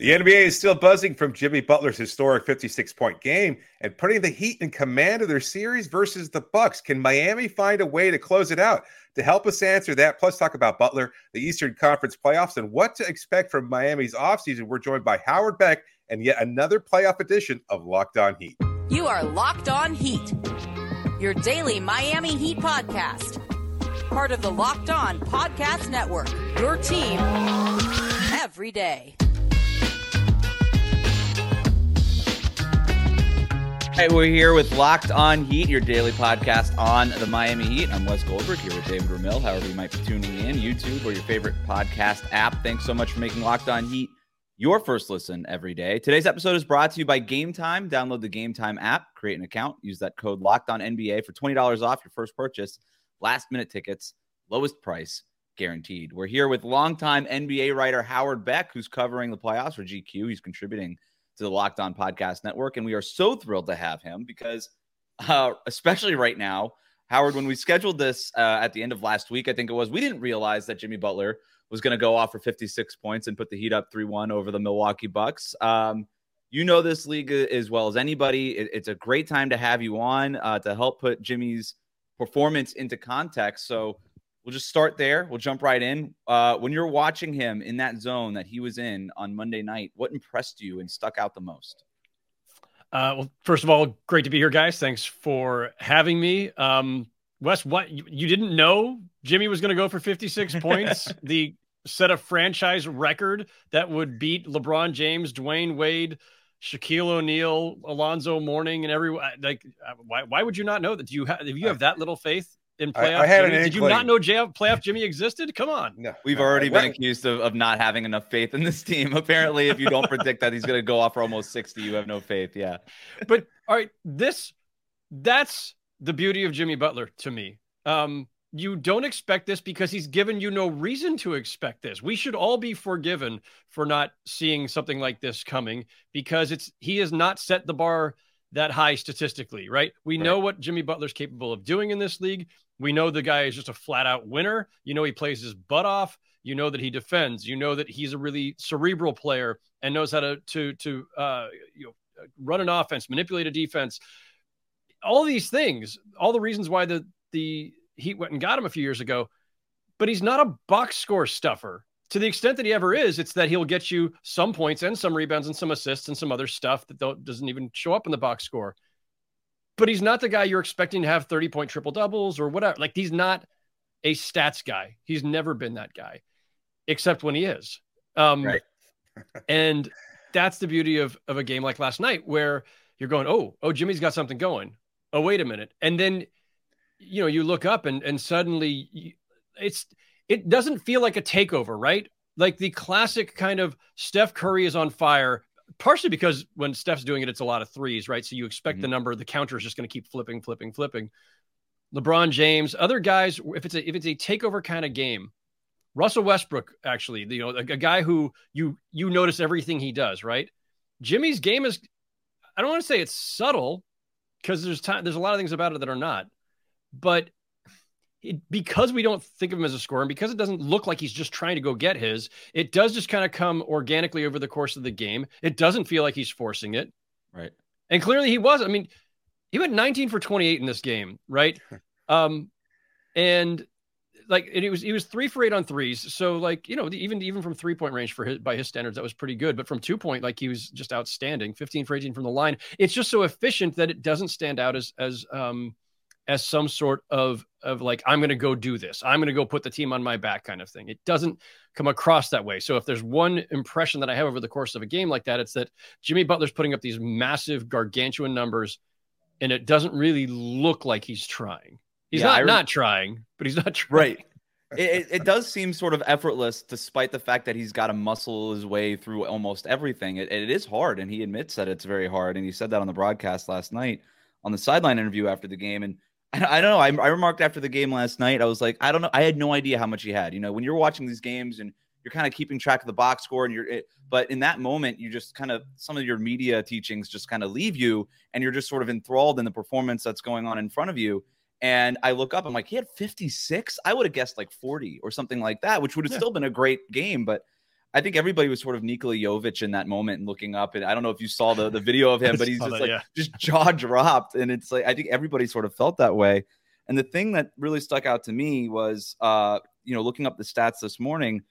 The NBA is still buzzing from Jimmy Butler's historic 56-point game and putting the Heat in command of their series versus the Bucks. Can Miami find a way to close it out? To help us answer that, plus talk about Butler, the Eastern Conference playoffs, and what to expect from Miami's offseason, we're joined by Howard Beck and yet another playoff edition of Locked On Heat. You are Locked On Heat, your daily Miami Heat podcast. Part of the Locked On Podcast Network, your team every day. Hey, we're here with Locked On Heat, your daily podcast on the Miami Heat. I'm Wes Goldberg here with David Ramil. However, you might be tuning in, YouTube or your favorite podcast app. Thanks so much for making Locked On Heat your first listen every day. Today's episode is brought to you by Gametime. Download the Gametime app, create an account, use that code Locked On NBA for twenty dollars off your first purchase. Last minute tickets, lowest price guaranteed. We're here with longtime NBA writer Howard Beck, who's covering the playoffs for GQ. He's contributing to the Locked On Podcast Network. And we are so thrilled to have him because, uh, especially right now, Howard, when we scheduled this uh, at the end of last week, I think it was, we didn't realize that Jimmy Butler was going to go off for 56 points and put the Heat up 3 1 over the Milwaukee Bucks. Um, you know this league as well as anybody. It, it's a great time to have you on uh, to help put Jimmy's performance into context. So, we'll just start there. We'll jump right in. Uh, when you're watching him in that zone that he was in on Monday night, what impressed you and stuck out the most? Uh, well, first of all, great to be here, guys. Thanks for having me. Um, Wes, what you, you didn't know Jimmy was going to go for 56 points, the set a franchise record that would beat LeBron James, Dwyane Wade, Shaquille O'Neal, Alonzo Mourning, and everyone. Like, uh, why, why would you not know that? Do you have, if you have that little faith in playoff. I, I had Jimmy. Did you not know J- playoff Jimmy existed? Come on. No, We've no, already been accused of, of not having enough faith in this team. Apparently, if you don't predict that he's going to go off for almost 60, you have no faith. Yeah. But all right, this that's the beauty of Jimmy Butler to me. Um, you don't expect this because he's given you no reason to expect this. We should all be forgiven for not seeing something like this coming because it's he has not set the bar that high statistically, right? We right. know what Jimmy Butler's capable of doing in this league. We know the guy is just a flat out winner. You know, he plays his butt off. You know that he defends. You know that he's a really cerebral player and knows how to to to uh, you know run an offense, manipulate a defense. All these things, all the reasons why the the Heat went and got him a few years ago, but he's not a box score stuffer. To the extent that he ever is, it's that he'll get you some points and some rebounds and some assists and some other stuff that doesn't even show up in the box score but he's not the guy you're expecting to have 30 point triple doubles or whatever. Like he's not a stats guy. He's never been that guy, except when he is. Um, right. and that's the beauty of, of a game like last night where you're going, oh, oh, Jimmy's got something going. Oh, wait a minute. And then, you know, you look up and, and suddenly it's, it doesn't feel like a takeover, right? Like the classic kind of Steph Curry is on fire partially because when Steph's doing it, it's a lot of threes, right? So you expect mm-hmm. the number, the counter is just going to keep flipping, flipping, flipping. LeBron James, other guys, if it's a if it's a takeover kind of game, Russell Westbrook, actually, you know, a, a guy who you you notice everything he does, right? Jimmy's game is, I don't want to say it's subtle, because there's time, there's a lot of things about it that are not, but it, because we don't think of him as a scorer and because it doesn't look like he's just trying to go get his, it does just kind of come organically over the course of the game. It doesn't feel like he's forcing it. Right. And clearly he was. I mean, he went 19 for 28 in this game, right? um, and like and he was he was three for eight on threes. So like you know even even from three point range for his by his standards that was pretty good. But from two point like he was just outstanding. 15 for 18 from the line. It's just so efficient that it doesn't stand out as as um as some sort of of like I'm going to go do this. I'm going to go put the team on my back kind of thing. It doesn't come across that way. So if there's one impression that I have over the course of a game like that, it's that Jimmy Butler's putting up these massive gargantuan numbers and it doesn't really look like he's trying. He's yeah, not re- not trying, but he's not trying. Right. it, it does seem sort of effortless despite the fact that he's got to muscle his way through almost everything. It, it is hard and he admits that it's very hard and he said that on the broadcast last night on the sideline interview after the game and I, don't know. I, I remarked after the game last night. I was like, I don't know. I had no idea how much he had. You know, when you're watching these games and you're kind of keeping track of the box score and you're it, but in that moment you just kind of some of your media teachings just kind of leave you and you're just sort of enthralled in the performance that's going on in front of you and i look up i'm like he had 56 i would have guessed like 40 or something like that which would have yeah. still been a great game but I think everybody was sort of Nikola Jovic in that moment and looking up. And I don't know if you saw the, the video of him, but he's just that, like yeah. just jaw dropped. And it's like I think everybody sort of felt that way. And the thing that really stuck out to me was uh, you know, looking up the stats this morning,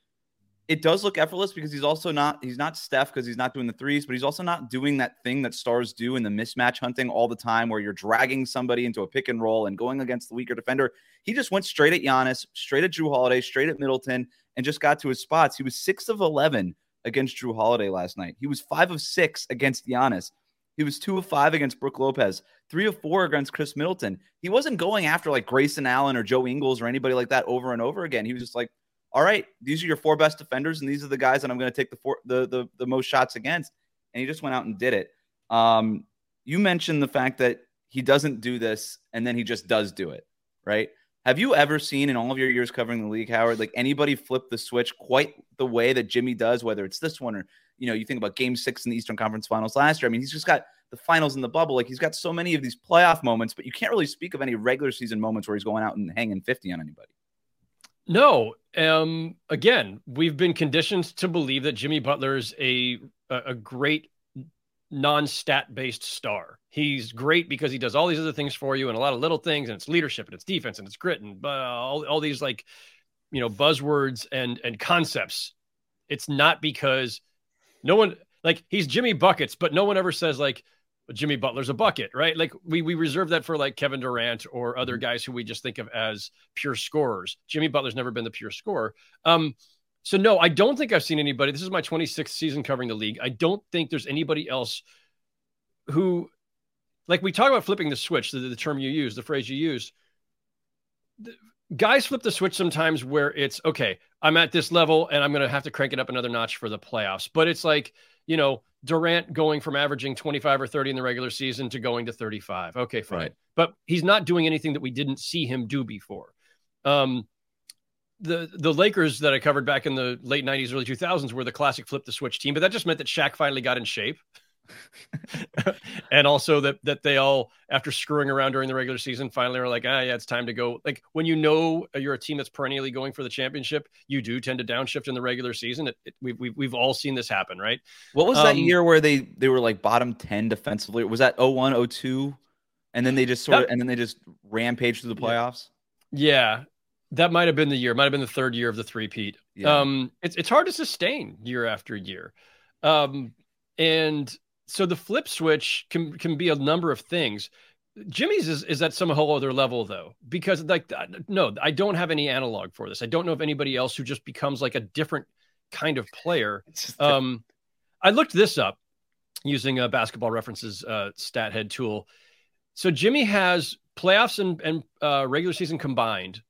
it does look effortless because he's also not he's not Steph because he's not doing the threes, but he's also not doing that thing that stars do in the mismatch hunting all the time where you're dragging somebody into a pick and roll and going against the weaker defender. He just went straight at Giannis, straight at Jrue Holiday, straight at Middleton, and just got to his spots. He was six of eleven against Jrue Holiday last night. He was five of six against Giannis. He was two of five against Brook Lopez, three of four against Khris Middleton. He wasn't going after like Grayson Allen or Joe Ingles or anybody like that over and over again. He was just like, all right, these are your four best defenders, and these are the guys that I'm going to take the, four, the the the most shots against. And he just went out and did it. Um, you mentioned the fact that he doesn't do this, and then he just does do it, right? Have you ever seen in all of your years covering the league, Howard, like anybody flip the switch quite the way that Jimmy does, whether it's this one or you know, you think about game six in the Eastern Conference Finals last year. I mean, he's just got the finals in the bubble. Like he's got so many of these playoff moments, but you can't really speak of any regular season moments where he's going out and hanging 50 on anybody. No. Um, again, we've been conditioned to believe that Jimmy Butler is a a great non-stat based star. He's great because he does all these other things for you and a lot of little things, and it's leadership and it's defense and it's grit and uh, all, all these like you know buzzwords and and concepts. It's not because no one like he's Jimmy buckets, but no one ever says like Jimmy Butler's a bucket, right? Like we we reserve that for like Kevin Durant or other mm-hmm. guys who we just think of as pure scorers. Jimmy Butler's never been the pure scorer. Um, so no, I don't think I've seen anybody. This is my 26th season covering the league. I don't think there's anybody else who, like we talk about flipping the switch, the, the term you use, the phrase you use. Guys flip the switch sometimes where it's okay. I'm at this level and I'm going to have to crank it up another notch for the playoffs. But it's like you know, Durant going from averaging 25 or 30 in the regular season to going to 35. Okay, fine. Right. But he's not doing anything that we didn't see him do before. Um, the the Lakers that I covered back in the late 90s, early 2000s were the classic flip the switch team, but that just meant that Shaq finally got in shape. and also that that they all after screwing around during the regular season finally are like ah yeah it's time to go. Like when you know you're a team that's perennially going for the championship you do tend to downshift in the regular season. It, it, we've, we've, we've all seen this happen right? What was um, that year where they they were like bottom 10 defensively? Was that 01 02 and then they just sort that, of and then they just rampage through the playoffs? Yeah that might have been the year might have been the third year of the three peat yeah. um it's, it's hard to sustain year after year um and so the flip switch can can be a number of things. Jimmy's is, is at some whole other level though, because like no, I don't have any analog for this. I don't know of anybody else who just becomes like a different kind of player. Um, I looked this up using a basketball references uh, Stathead tool. So Jimmy has playoffs and, and uh, regular season combined.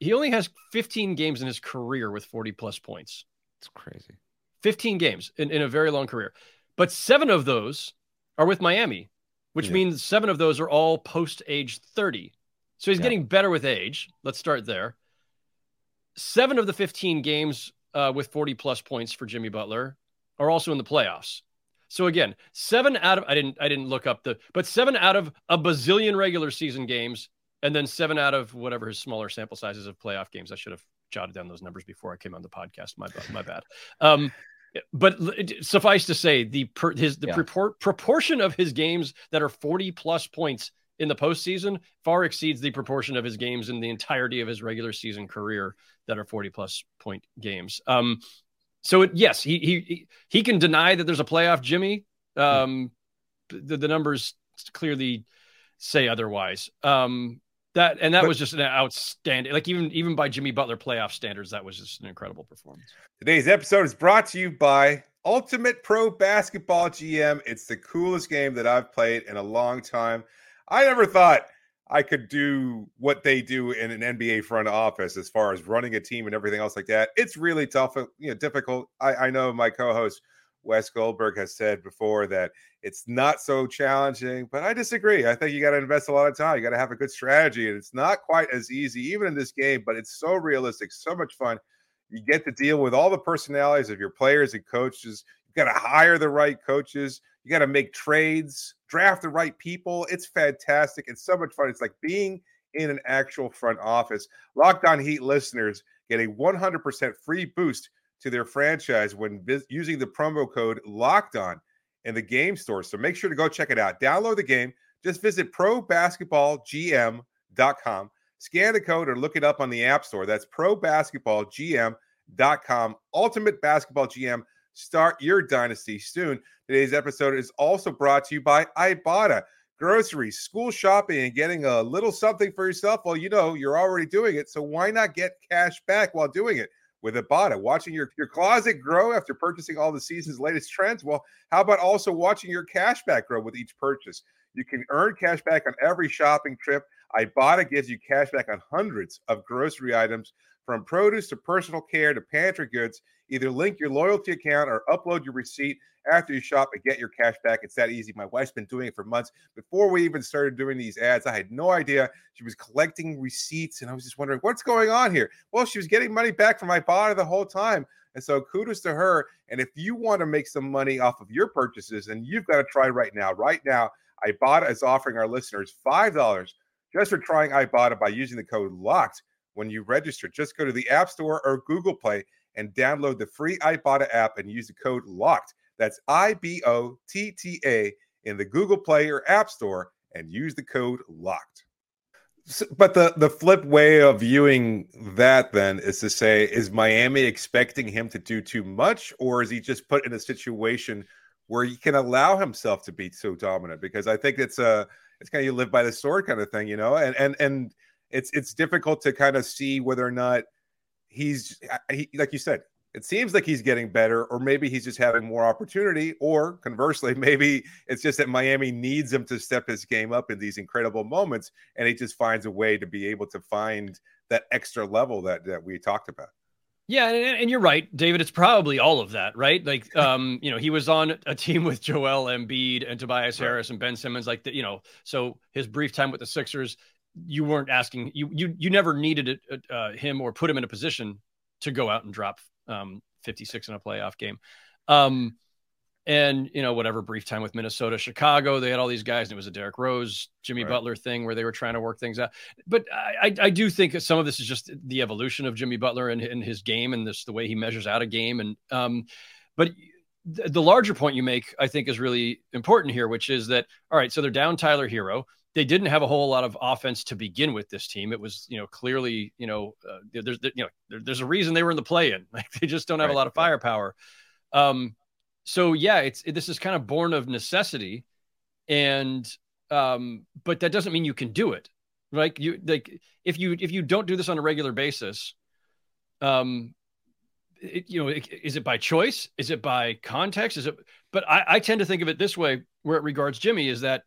He only has 15 games in his career with 40 plus points. It's crazy. 15 games in, in a very long career. But seven of those are with Miami, which yeah. means seven of those are all post age 30. So he's yeah. getting better with age. Let's start there. Seven of the 15 games uh, with 40 plus points for Jimmy Butler are also in the playoffs. So again, seven out of I didn't I didn't look up the but seven out of a bazillion regular season games, and then seven out of whatever his smaller sample sizes of playoff games. I should have jotted down those numbers before I came on the podcast. My my bad. Um, but suffice to say, the per, his the yeah. propor- proportion of his games that are 40 plus points in the postseason far exceeds the proportion of his games in the entirety of his regular season career that are 40 plus point games. Um, so it, yes, he he he can deny that there's a playoff Jimmy. Um, the, the numbers clearly say otherwise. Um, that and that but, was just an outstanding, like even even by Jimmy Butler playoff standards, that was just an incredible performance. Today's episode is brought to you by Ultimate Pro Basketball GM. It's the coolest game that I've played in a long time. I never thought I could do what they do in an NBA front office as far as running a team and everything else like that. It's really tough, you know, difficult. I, I know my co-host Wes Goldberg has said before that it's not so challenging, but I disagree. I think you got to invest a lot of time. You got to have a good strategy, and it's not quite as easy, even in this game, but it's so realistic, so much fun. You get to deal with all the personalities of your players and coaches. You got to hire the right coaches. You got to make trades, draft the right people. It's fantastic. It's so much fun. It's like being in an actual front office. Locked on Heat listeners get a 100% free boost to their franchise when vis- using the promo code Locked On in the game store. So make sure to go check it out. Download the game. Just visit probasketballgm.com. Scan the code or look it up on the App Store. That's probasketballgm.com. Ultimate Basketball GM. Start your dynasty soon. Today's episode is also brought to you by Ibotta. Groceries, school shopping, and getting a little something for yourself. Well, you know, you're already doing it. So why not get cash back while doing it? With Ibotta. Watching your, your closet grow after purchasing all the season's latest trends. Well, how about also watching your cash back grow with each purchase? You can earn cash back on every shopping trip. Ibotta gives you cash back on hundreds of grocery items from produce to personal care to pantry goods. Either link your loyalty account or upload your receipt after you shop and get your cash back. It's that easy. My wife's been doing it for months. Before we even started doing these ads, I had no idea she was collecting receipts, and I was just wondering what's going on here. Well, she was getting money back from my Ibotta the whole time. And so kudos to her. And if you want to make some money off of your purchases, and you've got to try right now. Right now, Ibotta is offering our listeners $5 just for trying Ibotta by using the code LOCKED when you register. Just go to the App Store or Google Play and download the free Ibotta app and use the code LOCKED. That's I B O T T A in the Google Play or App Store and use the code LOCKED. So, but the the flip way of viewing that then is to say, is Miami expecting him to do too much, or is he just put in a situation where he can allow himself to be so dominant? Because I think it's a it's kind of you live by the sword kind of thing, you know, and and and it's it's difficult to kind of see whether or not he's he, like you said it seems like he's getting better, or maybe he's just having more opportunity, or conversely, maybe it's just that Miami needs him to step his game up in these incredible moments, and he just finds a way to be able to find that extra level that that we talked about. Yeah, and, and, you're right, David. It's probably all of that, right? Like, um, you know, he was on a team with Joel Embiid and Tobias. Harris and Ben Simmons, like, the, you know, so his brief time with the Sixers, you weren't asking, you you you never needed it, uh, him or put him in a position to go out and drop um, 56 in a playoff game. Um, and you know whatever brief time with Minnesota, Chicago, they had all these guys, and it was a Derrick Rose, Jimmy right. Butler thing where they were trying to work things out. But I, I do think some of this is just the evolution of Jimmy Butler and, and his game, and this the way he measures out a game. And um, but the larger point you make, I think, is really important here, which is that all right, so they're down Tyler Herro they didn't have a whole lot of offense to begin with this team. It was, you know, clearly, you know, uh, there's, you know, there, there's a reason they were in the play-in. Like they just don't have right. a lot of firepower. Um, so yeah, it's it, this is kind of born of necessity, and um, but that doesn't mean you can do it. Like You like if you if you don't do this on a regular basis, um, it, you know, it, is it by choice? Is it by context? Is it? But I, I tend to think of it this way, where it regards Jimmy, is that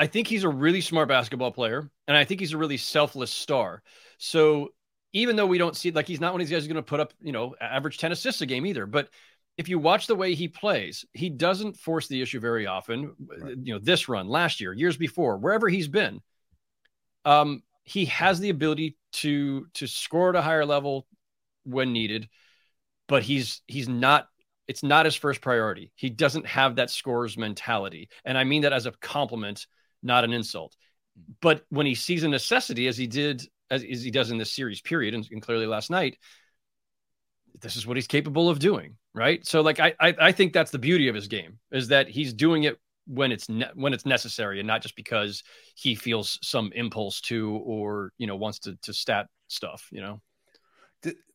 I think he's a really smart basketball player, and I think he's a really selfless star. So even though we don't see like he's not one of these guys who's going to put up you know average ten assists a game either, but if you watch the way he plays, he doesn't force the issue very often. Right. You know, this run, last year, years before, wherever he's been, um, he has the ability to to score at a higher level when needed, but he's he's not it's not his first priority. He doesn't have that scorer's mentality. And I mean that as a compliment not an insult. Mm-hmm. But when he sees a necessity, as he did, as, as he does in this series period, and, and, clearly last night, this is what he's capable of doing, right? So, like, I, I, I think that's the beauty of his game is that he's doing it when it's ne- when it's necessary, and not just because he feels some impulse to or you know wants to to stat stuff, you know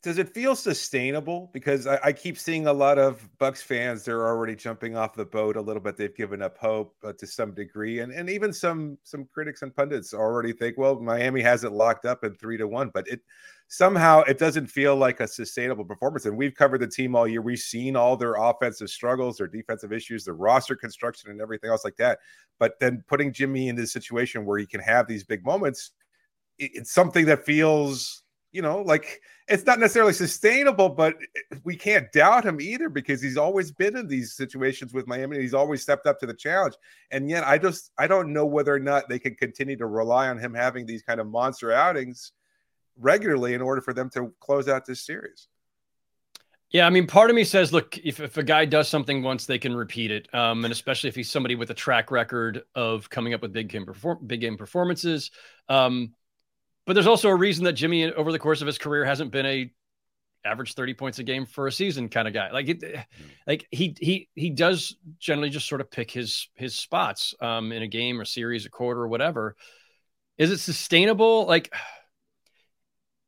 does it feel sustainable? Because I, I, keep seeing a lot of Bucks fans; they're already jumping off the boat a little bit. They've given up hope uh, to some degree, and and even some some critics and pundits already think, well, Miami has it locked up in three to one. But it somehow it doesn't feel like a sustainable performance. And we've covered the team all year. We've seen all their offensive struggles, their defensive issues, their roster construction, and everything else like that. But then putting Jimmy in this situation where he can have these big moments, it's something that feels you know, like it's not necessarily sustainable, but we can't doubt him either because he's always been in these situations with Miami. he's always stepped up to the challenge. And yet, I just I don't know whether or not they can continue to rely on him having these kind of monster outings regularly in order for them to close out this series. Yeah, I mean, part of me says, look, if, if a guy does something once, they can repeat it, um, and especially if he's somebody with a track record of coming up with big game perform- big game performances. Um, but there's also a reason that Jimmy, over the course of his career, hasn't been a average 30 points a game for a season kind of guy. Like it, like he he he does generally just sort of pick his his spots um in a game or series, a quarter or whatever. Is it sustainable? Like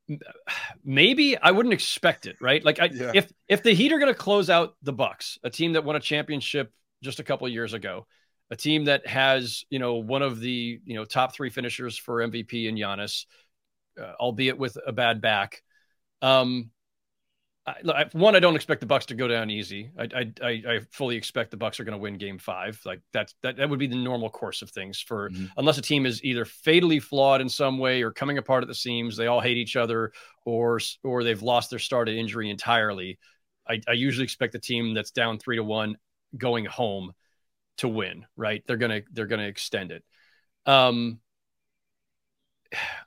maybe I wouldn't expect it, right? Like I, yeah. if if the Heat are going to close out the Bucks, a team that won a championship just a couple years ago, a team that has, you know, one of the, you know, top 3 finishers for MVP and Giannis, uh, albeit with a bad back. Um I, one, I don't expect the Bucks to go down easy. I, I, I fully expect the Bucks are going to win Game Five. Like that's that, that would be the normal course of things for mm-hmm. unless a team is either fatally flawed in some way or coming apart at the seams. They all hate each other, or or they've lost their start to injury entirely. I, I usually expect the team that's down three to one going home to win. Right? They're gonna they're gonna extend it. Um,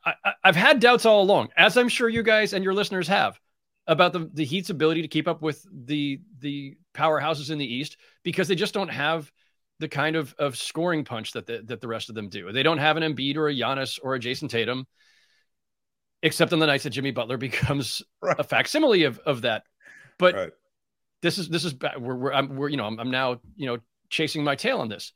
I, I've had doubts all along, as I'm sure you guys and your listeners have about the, the Heat's ability to keep up with the the powerhouses in the East because they just don't have the kind of, of scoring punch that the, that the rest of them do. They don't have an Embiid or a Giannis or a Jayson Tatum, except on the nights that Jimmy Butler becomes right. a facsimile of, of that. But right. this is this is we're, we're, I'm, we're you know I'm, I'm now you know chasing my tail on this.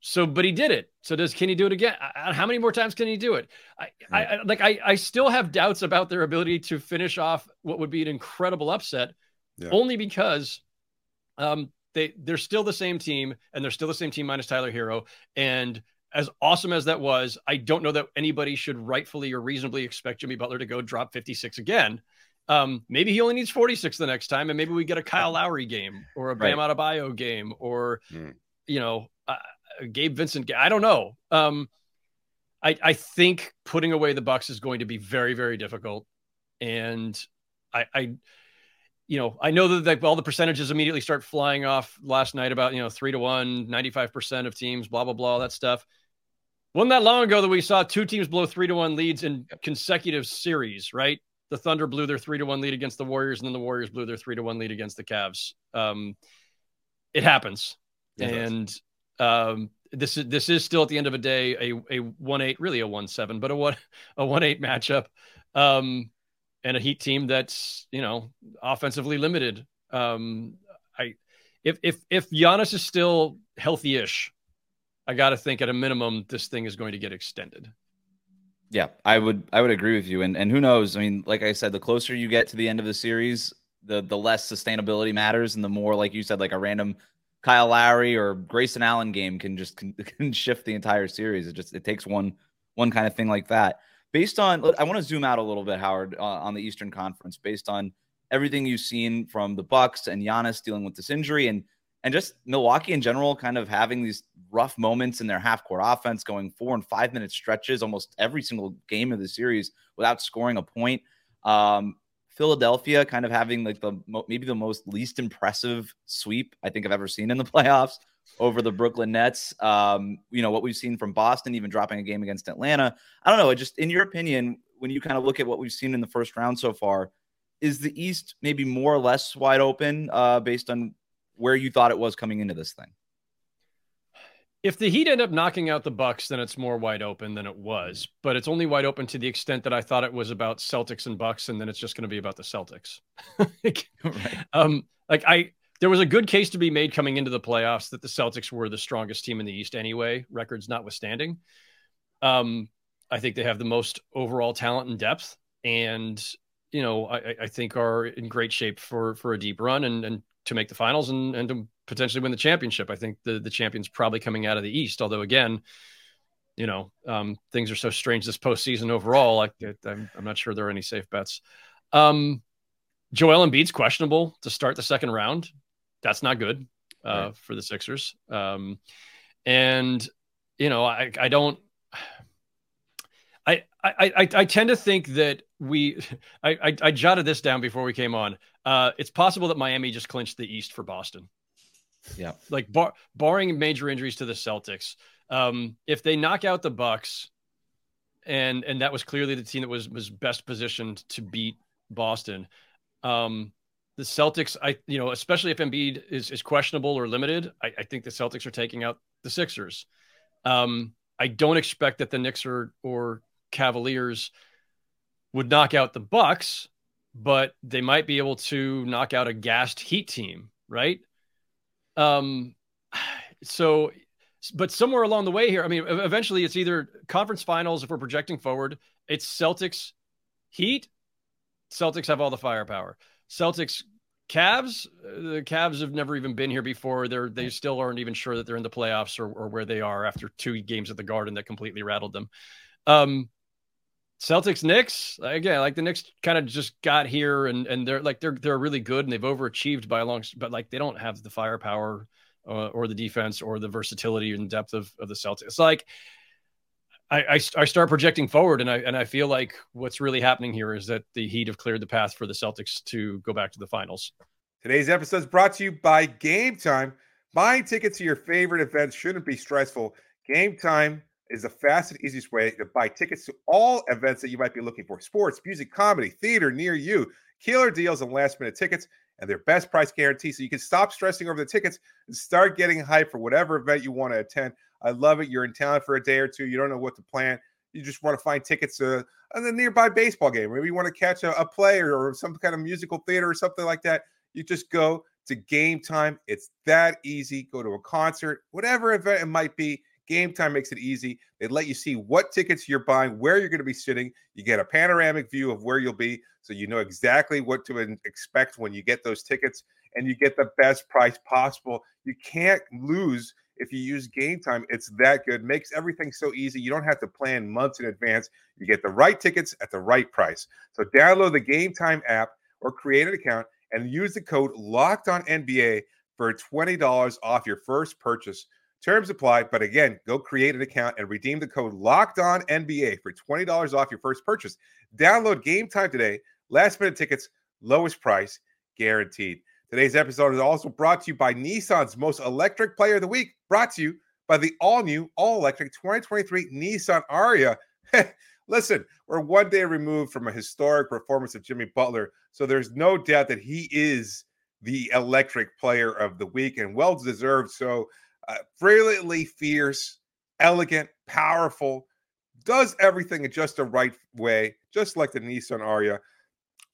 So, but he did it. So, does can he do it again? How many more times can he do it? I, I, I like. I, I still have doubts about their ability to finish off what would be an incredible upset, yeah. only because, um, they they're still the same team, and they're still the same team minus Tyler Herro. And as awesome as that was, I don't know that anybody should rightfully or reasonably expect Jimmy Butler to go drop 56 again. Um, maybe he only needs 46 the next time, and maybe we get a Kyle Lowry game or a Bam right. Adebayo game, or mm. you know. Uh, Gabe Vincent. I don't know. Um, I, I think putting away the Bucks is going to be very, very difficult. And I, I you know, I know that like, all the percentages immediately start flying off last night about, you know, three to one, 95% of teams, blah, blah, blah, that stuff. Wasn't that long ago that we saw two teams blow three to one leads in consecutive series, right? The Thunder blew their three to one lead against the Warriors, and then the Warriors blew their three to one lead against the Cavs. Um, it happens. It and um, this is this is still at the end of a day a a one eight, really a one seven, but a one a one eight matchup, um, and a Heat team that's you know offensively limited. Um, I if if if Giannis is still healthy-ish, I got to think at a minimum this thing is going to get extended. Yeah, I would I would agree with you, and and who knows? I mean, like I said, the closer you get to the end of the series, the the less sustainability matters, and the more, like you said, like a random Kyle Lowry or Grayson Allen game can just can, can shift the entire series. It just it takes one one kind of thing like that. Based on, I want to zoom out a little bit, Howard, uh, on the Eastern Conference, based on everything you've seen from the Bucks and Giannis dealing with this injury, and and just Milwaukee in general, kind of having these rough moments in their half court offense, going four and five minute stretches almost every single game of the series without scoring a point. Um, Philadelphia kind of having like the maybe the most least impressive sweep I think I've ever seen in the playoffs over the Brooklyn Nets. Um, you know what we've seen from Boston, even dropping a game against Atlanta. I don't know. Just in your opinion, when you kind of look at what we've seen in the first round so far, is the East maybe more or less wide open uh, based on where you thought it was coming into this thing? If the Heat end up knocking out the Bucks, then it's more wide open than it was. But it's only wide open to the extent that I thought it was about Celtics and Bucks, and then it's just going to be about the Celtics. like, right. um, like I, there was a good case to be made coming into the playoffs that the Celtics were the strongest team in the East anyway, records notwithstanding. Um, I think they have the most overall talent and depth, and you know, I, I think are in great shape for for a deep run and and to make the finals and and to potentially win the championship. I think the the champion's probably coming out of the East. Although again, you know, um, things are so strange this postseason overall. Like I'm, I'm not sure there are any safe bets. Um, Joel Embiid's questionable to start the second round. That's not good uh, right. for the Sixers. Um, and you know, I I don't. I, I, I, I tend to think that we I, I, I jotted this down before we came on. Uh, it's possible that Miami just clinched the East for Boston. Yeah. Like bar, barring major injuries to the Celtics, um, if they knock out the Bucks, and and that was clearly the team that was was best positioned to beat Boston. Um, the Celtics, I you know, especially if Embiid is is questionable or limited, I, I think the Celtics are taking out the Sixers. Um, I don't expect that the Knicks or or Cavaliers would knock out the Bucks, but they might be able to knock out a gassed Heat team, right? Um, so, but somewhere along the way here, I mean, eventually it's either conference finals if we're projecting forward. It's Celtics, Heat. Celtics have all the firepower. Celtics, Cavs. The Cavs have never even been here before. They're they still aren't even sure that they're in the playoffs or, or where they are after two games at the Garden that completely rattled them. Um, Celtics Knicks again like the Knicks kind of just got here and and they're like they're they're really good and they've overachieved by a long but like they don't have the firepower uh, or the defense or the versatility and depth of, of the Celtics. Like I, I, I start projecting forward and I and I feel like what's really happening here is that the Heat have cleared the path for the Celtics to go back to the finals. Today's episode is brought to you by Gametime. Buying tickets to your favorite events shouldn't be stressful. Gametime is the fastest, easiest way to buy tickets to all events that you might be looking for sports, music, comedy, theater near you. Killer deals and last minute tickets and their best price guarantee. So you can stop stressing over the tickets and start getting hyped for whatever event you want to attend. I love it. You're in town for a day or two. You don't know what to plan. You just want to find tickets to a nearby baseball game. Maybe you want to catch a, a play or some kind of musical theater or something like that. You just go to game time. It's that easy. Go to a concert, whatever event it might be. Gametime makes it easy. They let you see what tickets you're buying, where you're going to be sitting. You get a panoramic view of where you'll be, so you know exactly what to expect when you get those tickets, and you get the best price possible. You can't lose if you use Gametime. It's that good. Makes everything so easy. You don't have to plan months in advance. You get the right tickets at the right price. So download the Gametime app or create an account and use the code Locked On NBA for $20 off your first purchase. Terms apply, but again, go create an account and redeem the code Locked On NBA for twenty dollars off your first purchase. Download Gametime today. Last minute tickets, lowest price guaranteed. Today's episode is also brought to you by Nissan's most electric player of the week. Brought to you by the all new, all electric 2023 Nissan Ariya. Listen, we're one day removed from a historic performance of Jimmy Butler, so there's no doubt that he is the electric player of the week and well deserved. So uh, brilliantly fierce, elegant, powerful, does everything in just the right way, just like the Nissan Ariya.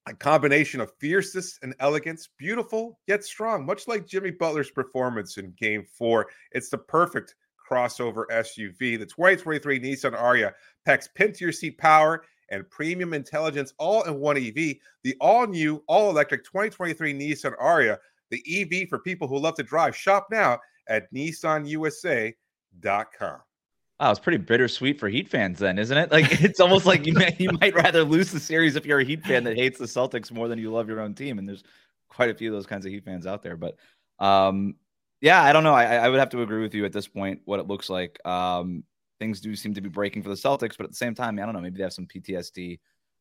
A combination of fierceness and elegance, beautiful yet strong, much like Jimmy Butler's performance in game four. It's the perfect crossover SUV. The 2023 Nissan Ariya packs pin to your seat power and premium intelligence all in one EV. The all new, all electric 2023 Nissan Ariya, the EV for people who love to drive. Shop now at nissanusa.com. Wow, it's pretty bittersweet for Heat fans, then, isn't it? Like it's almost like you may, you might rather lose the series if you're a Heat fan that hates the Celtics more than you love your own team. And there's quite a few of those kinds of Heat fans out there. But um, yeah, I don't know. I, I would have to agree with you at this point. What it looks like, um, things do seem to be breaking for the Celtics, but at the same time, I don't know. Maybe they have some PTSD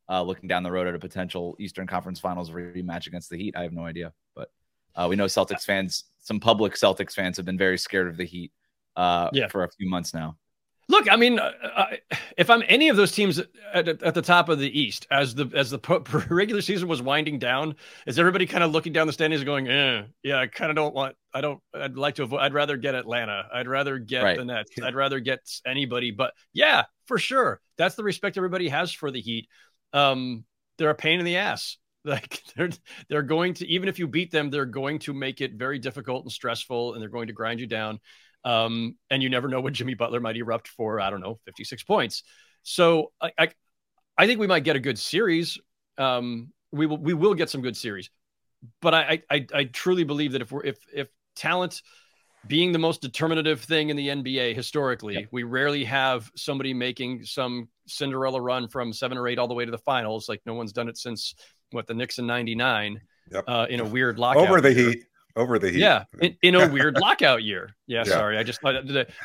uh, looking down the road at a potential Eastern Conference Finals rematch against the Heat. I have no idea, but uh, we know Celtics fans, some public Celtics fans have been very scared of the Heat uh, yeah. for a few months now. Look, I mean, uh, uh if I'm any of those teams at, at, the top of the East, as the as the regular season was winding down, is everybody kind of looking down the standings, going, eh, "Yeah, I kind of don't want. I don't. I'd like to avoid. I'd rather get Atlanta. I'd rather get right. the Nets. I'd rather get anybody." But yeah, for sure, that's the respect everybody has for the Heat. Um, they're a pain in the ass. Like they're they're going to even if you beat them, they're going to make it very difficult and stressful, and they're going to grind you down. Um, and you never know when Jimmy Butler might erupt for I don't know 56 points. So I I, I think we might get a good series. Um, we will we will get some good series, but I I, I truly believe that if we're if if talent being the most determinative thing in the NBA historically. Yep. We rarely have somebody making some Cinderella run from seven or eight all the way to the finals. Like no one's done it since what the Knicks in '99 yep. uh, in a weird lockout over the year. Heat. Over the heat. Yeah, in, in a weird lockout year. Yeah, yeah, sorry. I just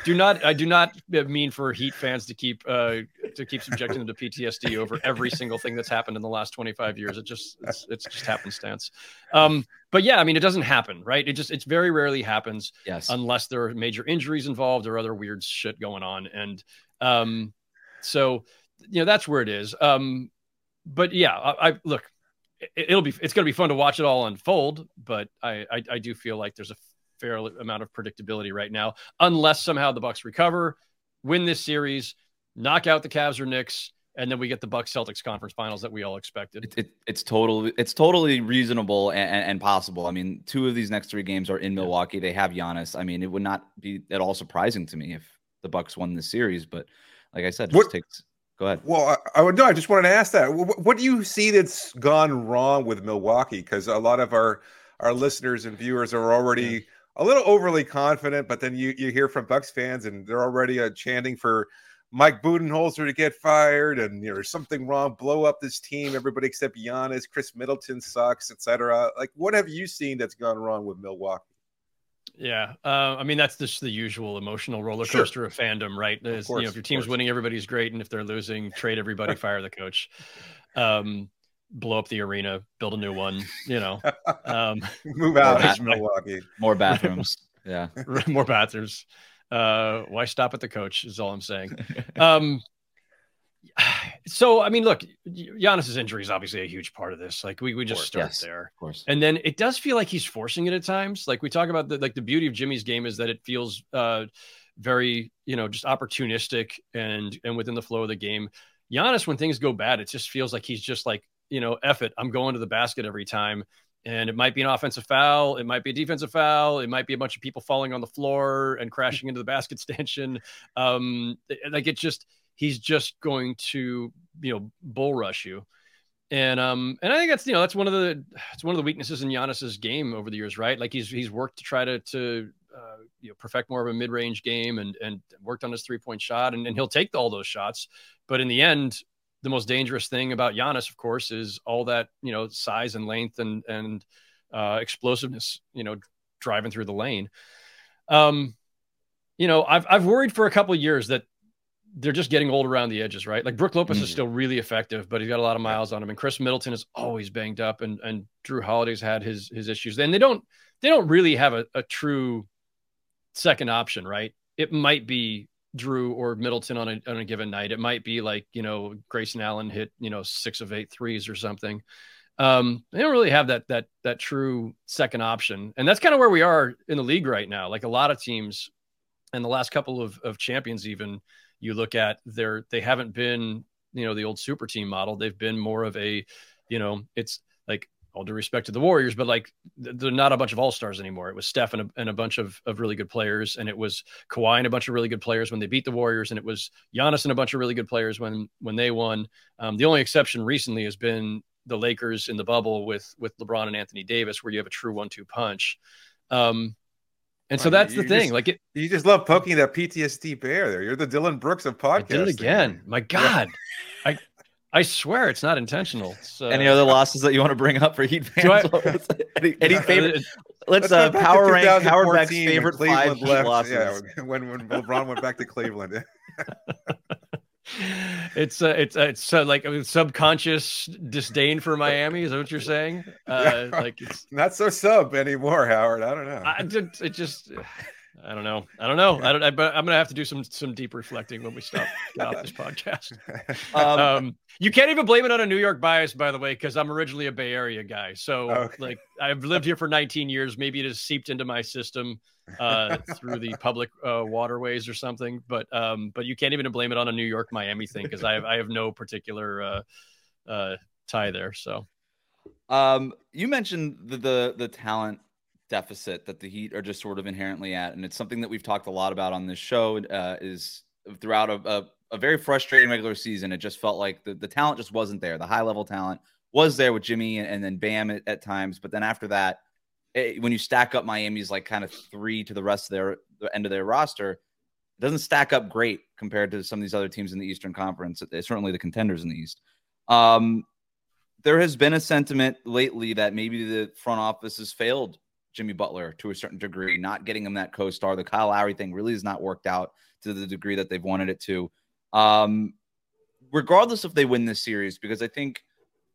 do not. I do not mean for Heat fans to keep uh, to keep subjecting them to PTSD over every single thing that's happened in the last 25 years. It just it's, it's just happenstance. Um, but yeah, I mean, it doesn't happen, right? It just it's very rarely happens. Yes. Unless there are major injuries involved or other weird shit going on, and um, so you know that's where it is. Um, but yeah, I, I look it'll be it's going to be fun to watch it all unfold but I, I, I do feel like there's a fair amount of predictability right now unless somehow the bucks recover win this series knock out the Cavs or Knicks and then we get the Bucks Celtics conference finals that we all expected. It, it, it's totally it's totally reasonable and, and, possible. I mean, two of these next three games are in Milwaukee. They have Giannis. I mean, it would not be at all surprising to me if the Bucks won this series. But like I said, just takes. Go ahead. Well, I, I would no. I just wanted to ask that. What, what do you see that's gone wrong with Milwaukee? Because a lot of our our listeners and viewers are already a little overly confident, but then you you hear from Bucks fans and they're already uh, chanting for Mike Budenholzer to get fired and you know, there's something wrong, blow up this team, everybody except Giannis, Khris Middleton sucks, etc. Like, what have you seen that's gone wrong with Milwaukee? Yeah, uh, I mean that's just the usual emotional roller coaster sure. of fandom, right? Is, course, you know, if your team's winning, everybody's great, and if they're losing, trade everybody, fire the coach, um, blow up the arena, build a new one. You know, um, move out, of Milwaukee. More bathrooms. yeah, more bathrooms. Uh, why stop at the coach? Is all I'm saying. um, so I mean, look, Giannis's injury is obviously a huge part of this. Like we we just start yes, there, of course. And then it does feel like he's forcing it at times. Like we talk about the like the beauty of Jimmy's game is that it feels uh very you know just opportunistic and and within the flow of the game. Giannis, when things go bad, it just feels like he's just like you know, F it, I'm going to the basket every time and it might be an offensive foul it might be a defensive foul it might be a bunch of people falling on the floor and crashing into the basket stanchion um like it just he's just going to you know bull rush you and um and i think that's you know that's one of the it's one of the weaknesses in Giannis's game over the years right like he's he's worked to try to to uh, you know perfect more of a mid-range game and and worked on his three-point shot and, and he'll take all those shots but in the end the most dangerous thing about Giannis, of course, is all that you know size and length and and uh, explosiveness. You know, driving through the lane. Um, you know, I've I've worried for a couple years that they're just getting old around the edges, right? Like Brook Lopez mm-hmm. is still really effective, but he's got a lot of miles on him, and Khris Middleton is always banged up, and and Jrue Holiday's had his his issues. And they don't they don't really have a, a true second option, right? It might be Jrue or Middleton on a, on a given night. It might be like, you know, Grayson Allen hit, you know, six of eight threes or something. Um, they don't really have that, that, that true second option. And that's kind of where we are in the league right now. Like a lot of teams and the last couple of, of champions, even you look at their, they haven't been, you know, the old super team model. They've been more of a, you know, it's like all due respect to the Warriors, but like they're not a bunch of all stars anymore. It was Steph and a, and a, bunch of, of really good players, and it was Kawhi and a bunch of really good players when they beat the Warriors, and it was Giannis and a bunch of really good players when when they won. Um, the only exception recently has been the Lakers in the bubble with with LeBron and Anthony Davis, where you have a true one-two punch. Um, and so that's the thing. Just, like it, you just love poking that PTSD bear there. You're the Dillon Brooks of podcasting. I did it again. My God, I I swear it's not intentional. So. Any other losses that you want to bring up for Heat fans? I, any, any favorite? Let's, let's uh, power rank Howard Beck's favorite five Heat left. losses. Yeah, when when LeBron went back to Cleveland. it's uh, it's uh, it's uh, like a subconscious disdain for Miami. Is that what you're saying? Uh, like it's not so sub anymore, Howard. I don't know. I, it, it just I don't know. I don't know. I don't. I, but I'm gonna have to do some some deep reflecting when we stop get off this podcast. Um, um, you can't even blame it on a New York bias, by the way, because I'm originally a Bay Area guy. So okay. like I've lived here for 19 years. Maybe it has seeped into my system uh, through the public uh, waterways or something. But um, but you can't even blame it on a New York Miami thing because I have I have no particular uh, uh, tie there. So. Um, you mentioned the, the the talent deficit that the Heat are just sort of inherently at, and it's something that we've talked a lot about on this show. Uh, is throughout a, a, a, very frustrating regular season, it just felt like the, the talent just wasn't there. The high level talent was there with Jimmy and, and then Bam at, at, times, but then after that, it, when you stack up Miami's like kind of three to the rest of their the end of their roster, it doesn't stack up great compared to some of these other teams in the Eastern Conference. Certainly the contenders in the East. Um, there has been a sentiment lately that maybe the front office has failed Jimmy Butler to a certain degree, not getting him that co-star. The Kyle Lowry thing really has not worked out to the degree that they've wanted it to. Um, regardless if they win this series, because I think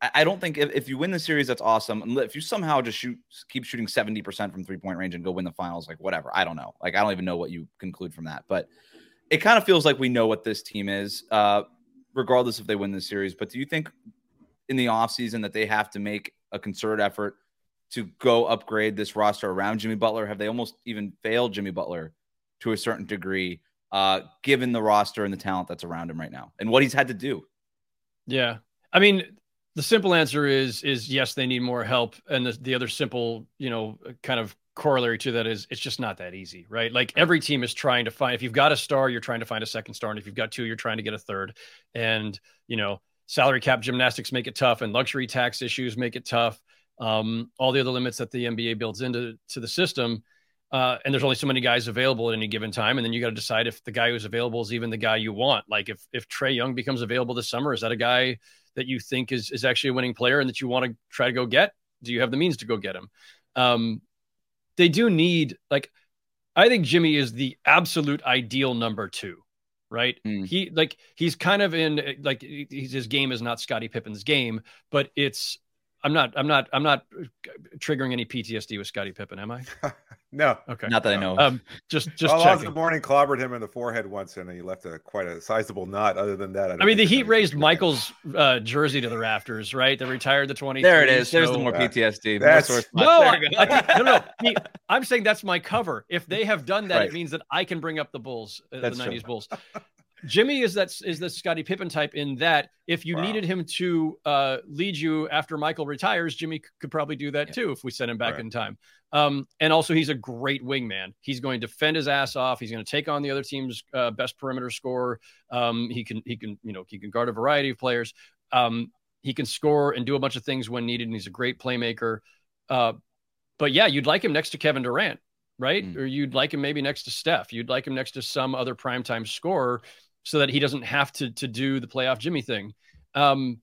I don't think if, if you win the series, that's awesome. If you somehow just shoot, keep shooting 70% from three point range and go win the finals, like whatever. I don't know. Like, I don't even know what you conclude from that. But it kind of feels like we know what this team is, uh, regardless if they win the series. But do you think in the offseason that they have to make a concerted effort to go upgrade this roster around Jimmy Butler? Have they almost even failed Jimmy Butler to a certain degree, uh, given the roster and the talent that's around him right now and what he's had to do? Yeah. I mean, the simple answer is is yes, they need more help. And the, the other simple, you know, kind of corollary to that is it's just not that easy, right? Like every team is trying to find if you've got a star, you're trying to find a second star. And if you've got two, you're trying to get a third. And, you know, salary cap gymnastics make it tough and luxury tax issues make it tough. Um, all the other limits that the NBA builds into to the system. Uh, and there's only so many guys available at any given time, and then you got to decide if the guy who's available is even the guy you want. Like if if Trae Young becomes available this summer, is that a guy that you think is is actually a winning player and that you want to try to go get? Do you have the means to go get him? Um, they do need like I think Jimmy is the absolute ideal number two, right? Mm. He like he's kind of in like he's, his game is not Scottie Pippen's game, but it's I'm not I'm not I'm not triggering any PTSD with Scottie Pippen, am I? no. Okay. Not that no. I know. Um, just just well, checking. the morning clobbered him in the forehead once, and he left a quite a sizable knot. Other than that, I, I mean, the Heat raised Michael's uh, jersey to the rafters, right? They retired the 20. There it is. There's the more PTSD. That's, no, I, I, no, no. He, I'm saying that's my cover. If they have done that, right. it means that I can bring up the Bulls, uh, the 90s true. Bulls. Jimmy is that is the Scottie Pippen type in that if you wow. needed him to uh, lead you after Michael retires, Jimmy could probably do that yeah. too if we send him back right. in time. Um, and also, he's a great wingman. He's going to defend his ass off. He's going to take on the other team's uh, best perimeter scorer. Um, he can he can you know he can guard a variety of players. Um, he can score and do a bunch of things when needed, and he's a great playmaker. Uh, but yeah, you'd like him next to Kevin Durant, right? Mm. Or you'd like him maybe next to Steph. You'd like him next to some other primetime scorer so that he doesn't have to to do the playoff Jimmy thing. Um,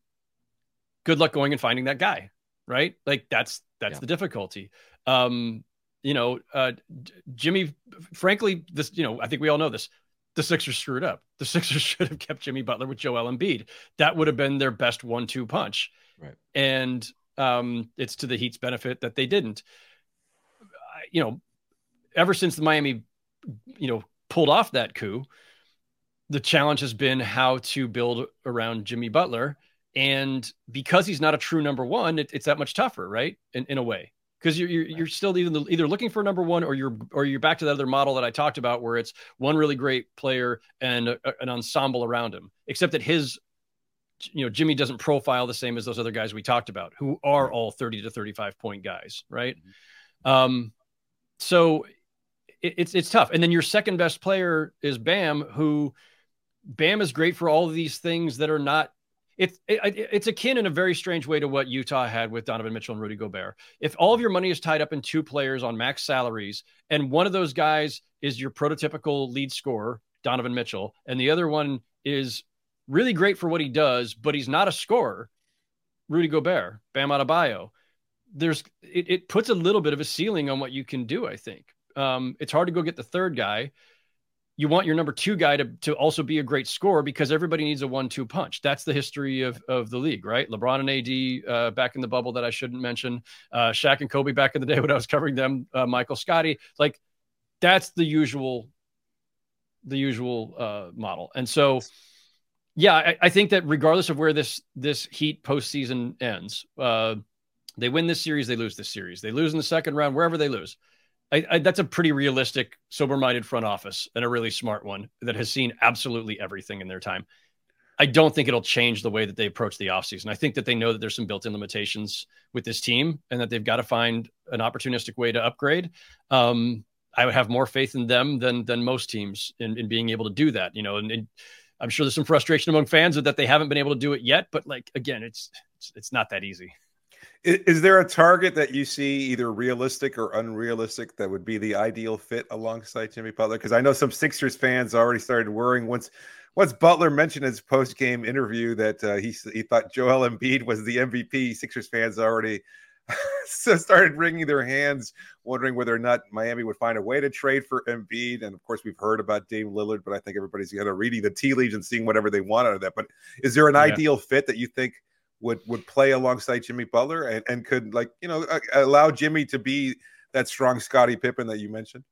good luck going and finding that guy, right? Like that's that's yeah. the difficulty. Um, you know, uh, Jimmy. Frankly, this you know I think we all know this. The Sixers screwed up. The Sixers should have kept Jimmy Butler with Joel Embiid. That would have been their best one-two punch. Right. And um, it's to the Heat's benefit that they didn't. You know, ever since the Miami, you know, pulled off that coup, the challenge has been how to build around Jimmy Butler. And because he's not a true number one, it, it's that much tougher, right? In, in a way, because you're, you're, you're still either either looking for a number one or you're or you're back to the other model that I talked about, where it's one really great player and a, an ensemble around him. Except that his, you know, Jimmy doesn't profile the same as those other guys we talked about, who are all thirty to thirty-five point guys, right? Mm-hmm. Um, so it, it's it's tough. And then your second best player is Bam, who Bam is great for all of these things that are not. It's it, it's akin in a very strange way to what Utah had with Donovan Mitchell and Rudy Gobert. If all of your money is tied up in two players on max salaries, and one of those guys is your prototypical lead scorer, Donovan Mitchell, and the other one is really great for what he does, but he's not a scorer, Rudy Gobert, Bam Adebayo. There's it, it puts a little bit of a ceiling on what you can do. I think um, it's hard to go get the third guy you want your number two guy to, to also be a great scorer because everybody needs a one-two punch. That's the history of, of the league, right? LeBron and AD uh, back in the bubble that I shouldn't mention, uh, Shaq and Kobe back in the day when I was covering them, uh, Michael Scottie, like that's the usual, the usual uh, model. And so, yeah, I, I, think that regardless of where this this Heat postseason ends, uh, they win this series, they lose this series, they lose in the second round, wherever they lose I, I, that's a pretty realistic, sober-minded front office and a really smart one that has seen absolutely everything in their time. I don't think it'll change the way that they approach the offseason. I think that they know that there's some built-in limitations with this team and that they've got to find an opportunistic way to upgrade. Um, I would have more faith in them than than most teams in, in being able to do that. You know, and, and I'm sure there's some frustration among fans that they haven't been able to do it yet. But like again, it's it's, it's not that easy. Is, is, there a target that you see either realistic or unrealistic that would be the ideal fit alongside Jimmy Butler? Because I know some Sixers fans already started worrying once once Butler mentioned his post game interview that uh, he he thought Joel Embiid was the MVP. Sixers fans already started wringing their hands, wondering whether or not Miami would find a way to trade for Embiid. And of course, we've heard about Dame Lillard, but I think everybody's kind of reading the tea leaves and seeing whatever they want out of that. But is there an yeah. ideal fit that you think? Would would play alongside Jimmy Butler and, and could like you know allow Jimmy to be that strong Scottie Pippen that you mentioned?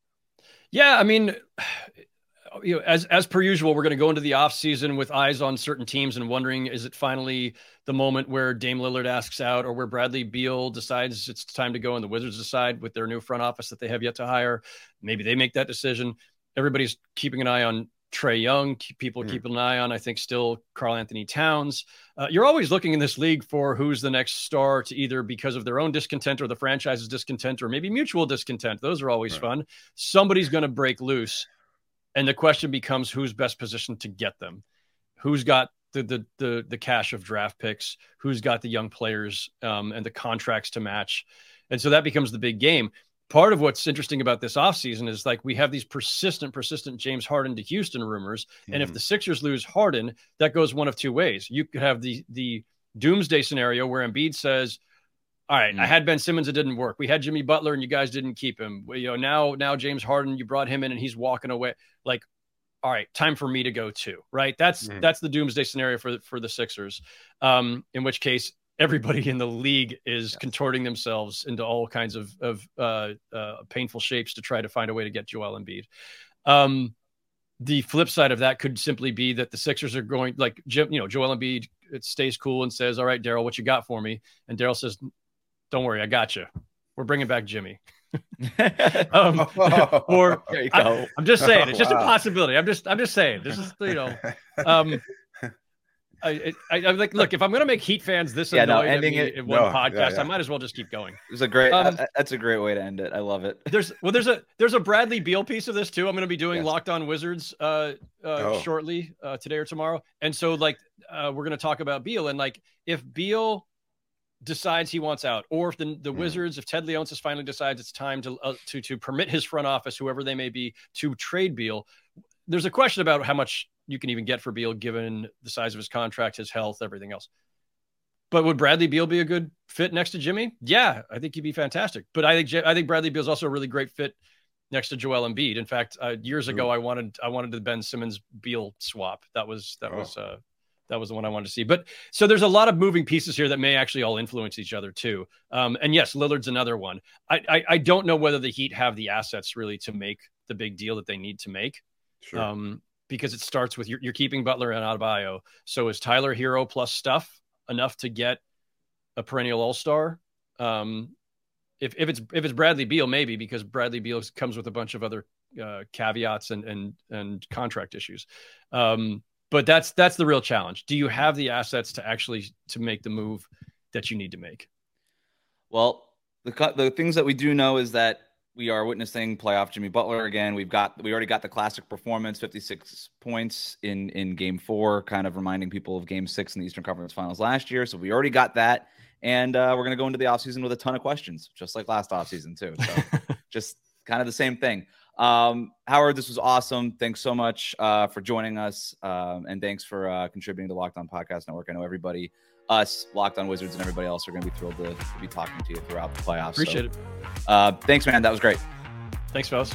Yeah, I mean, you know, as as per usual, we're going to go into the off season with eyes on certain teams and wondering is it finally the moment where Dame Lillard asks out or where Bradley Beal decides it's time to go and the Wizards decide with their new front office that they have yet to hire. Maybe they make that decision. Everybody's keeping an eye on Trae Young, people Mhm. keep an eye on. I think still Karl Anthony Towns. Uh, you're always looking in this league for who's the next star to either because of their own discontent or the franchise's discontent or maybe mutual discontent. Those are always Right. fun. Somebody's going to break loose, and the question becomes who's best positioned to get them. Who's got the the the, the cache of draft picks? Who's got the young players um, and the contracts to match? And so that becomes the big game part of what's interesting about this offseason is like we have these persistent, persistent James Harden to Houston rumors. And if Mhm. the Sixers lose Harden, that goes one of two ways. You could have the the doomsday scenario where Embiid says, All right, I Mm. had Ben Simmons, it didn't work. We had Jimmy Butler and you guys didn't keep him. You know, now now James Harden, you brought him in and he's walking away. Like, all right, time for me to go too. Right. That's Mhm. that's the doomsday scenario for for the Sixers. Um, in which case everybody in the league is Yes. contorting themselves into all kinds of of uh, uh, painful shapes to try to find a way to get Joel Embiid. Um, the flip side of that could simply be that the Sixers are going like Jim, you know, Joel Embiid it stays cool and says, "All right, Daryl, what you got for me?" And Daryl says, "Don't worry, I got you. We're bringing back Jimmy." Um, or there you I-. I'm just saying, it's just a Wow. possibility. I'm just, I'm just saying. This is, you know, um, I, I, I'm like, look, if I'm going to make Heat fans this Yeah, no, annoyed at ending it- in one No, podcast, yeah. I might as well just keep going. It was a great. Um, uh, that's a great way to end it. I love it. There's, well, there's a, there's a Bradley Beal piece of this too. I'm going to be doing Yes. Locked On Wizards uh, uh, Oh. shortly uh, today or tomorrow, and so like uh, we're going to talk about Beal and like if Beal decides he wants out, or if the the Hmm. Wizards, if Ted Leonsis finally decides it's time to uh, to to permit his front office, whoever they may be, to trade Beal, there's a question about how much you can even get for Beal given the size of his contract, his health, everything else. But would Bradley Beal be a good fit next to Jimmy? Yeah, I think he'd be fantastic. But I think I think Bradley Beal's also a really great fit next to Joel Embiid. In fact, uh, years ago I wanted I wanted the Ben Simmons Beal swap. That was that Oh. was uh, that was the one I wanted to see. But so there's a lot of moving pieces here that may actually all influence each other too. Um, and yes, Lillard's another one. I, I I don't know whether the Heat have the assets really to make the big deal that they need to make. Sure. Um, because it starts with you're, you're keeping Butler and Adebayo. So is Tyler Herro plus stuff enough to get a perennial All Star? Um, if if it's if it's Bradley Beal, maybe because Bradley Beal comes with a bunch of other uh, caveats and and and contract issues. Um, but that's that's the real challenge. Do you have the assets to actually to make the move that you need to make? Well, the co- the things that we do know is that we are witnessing playoff Jimmy Butler again. We've got we already got the classic performance, 56 points in in game 4, kind of reminding people of game 6 in the Eastern Conference Finals last year. So we already got that and uh, we're going to go into the offseason with a ton of questions, just like last offseason too. So just kind of the same thing. Um, Howard, this was awesome. Thanks so much uh, for joining us, um, and thanks for uh, contributing to Locked On Podcast Network. I know everybody, us, Locked On Wizards, and everybody else are going to be thrilled to, to be talking to you throughout the playoffs. Appreciate so, it. Uh, thanks, man. That was great. Thanks, fellas.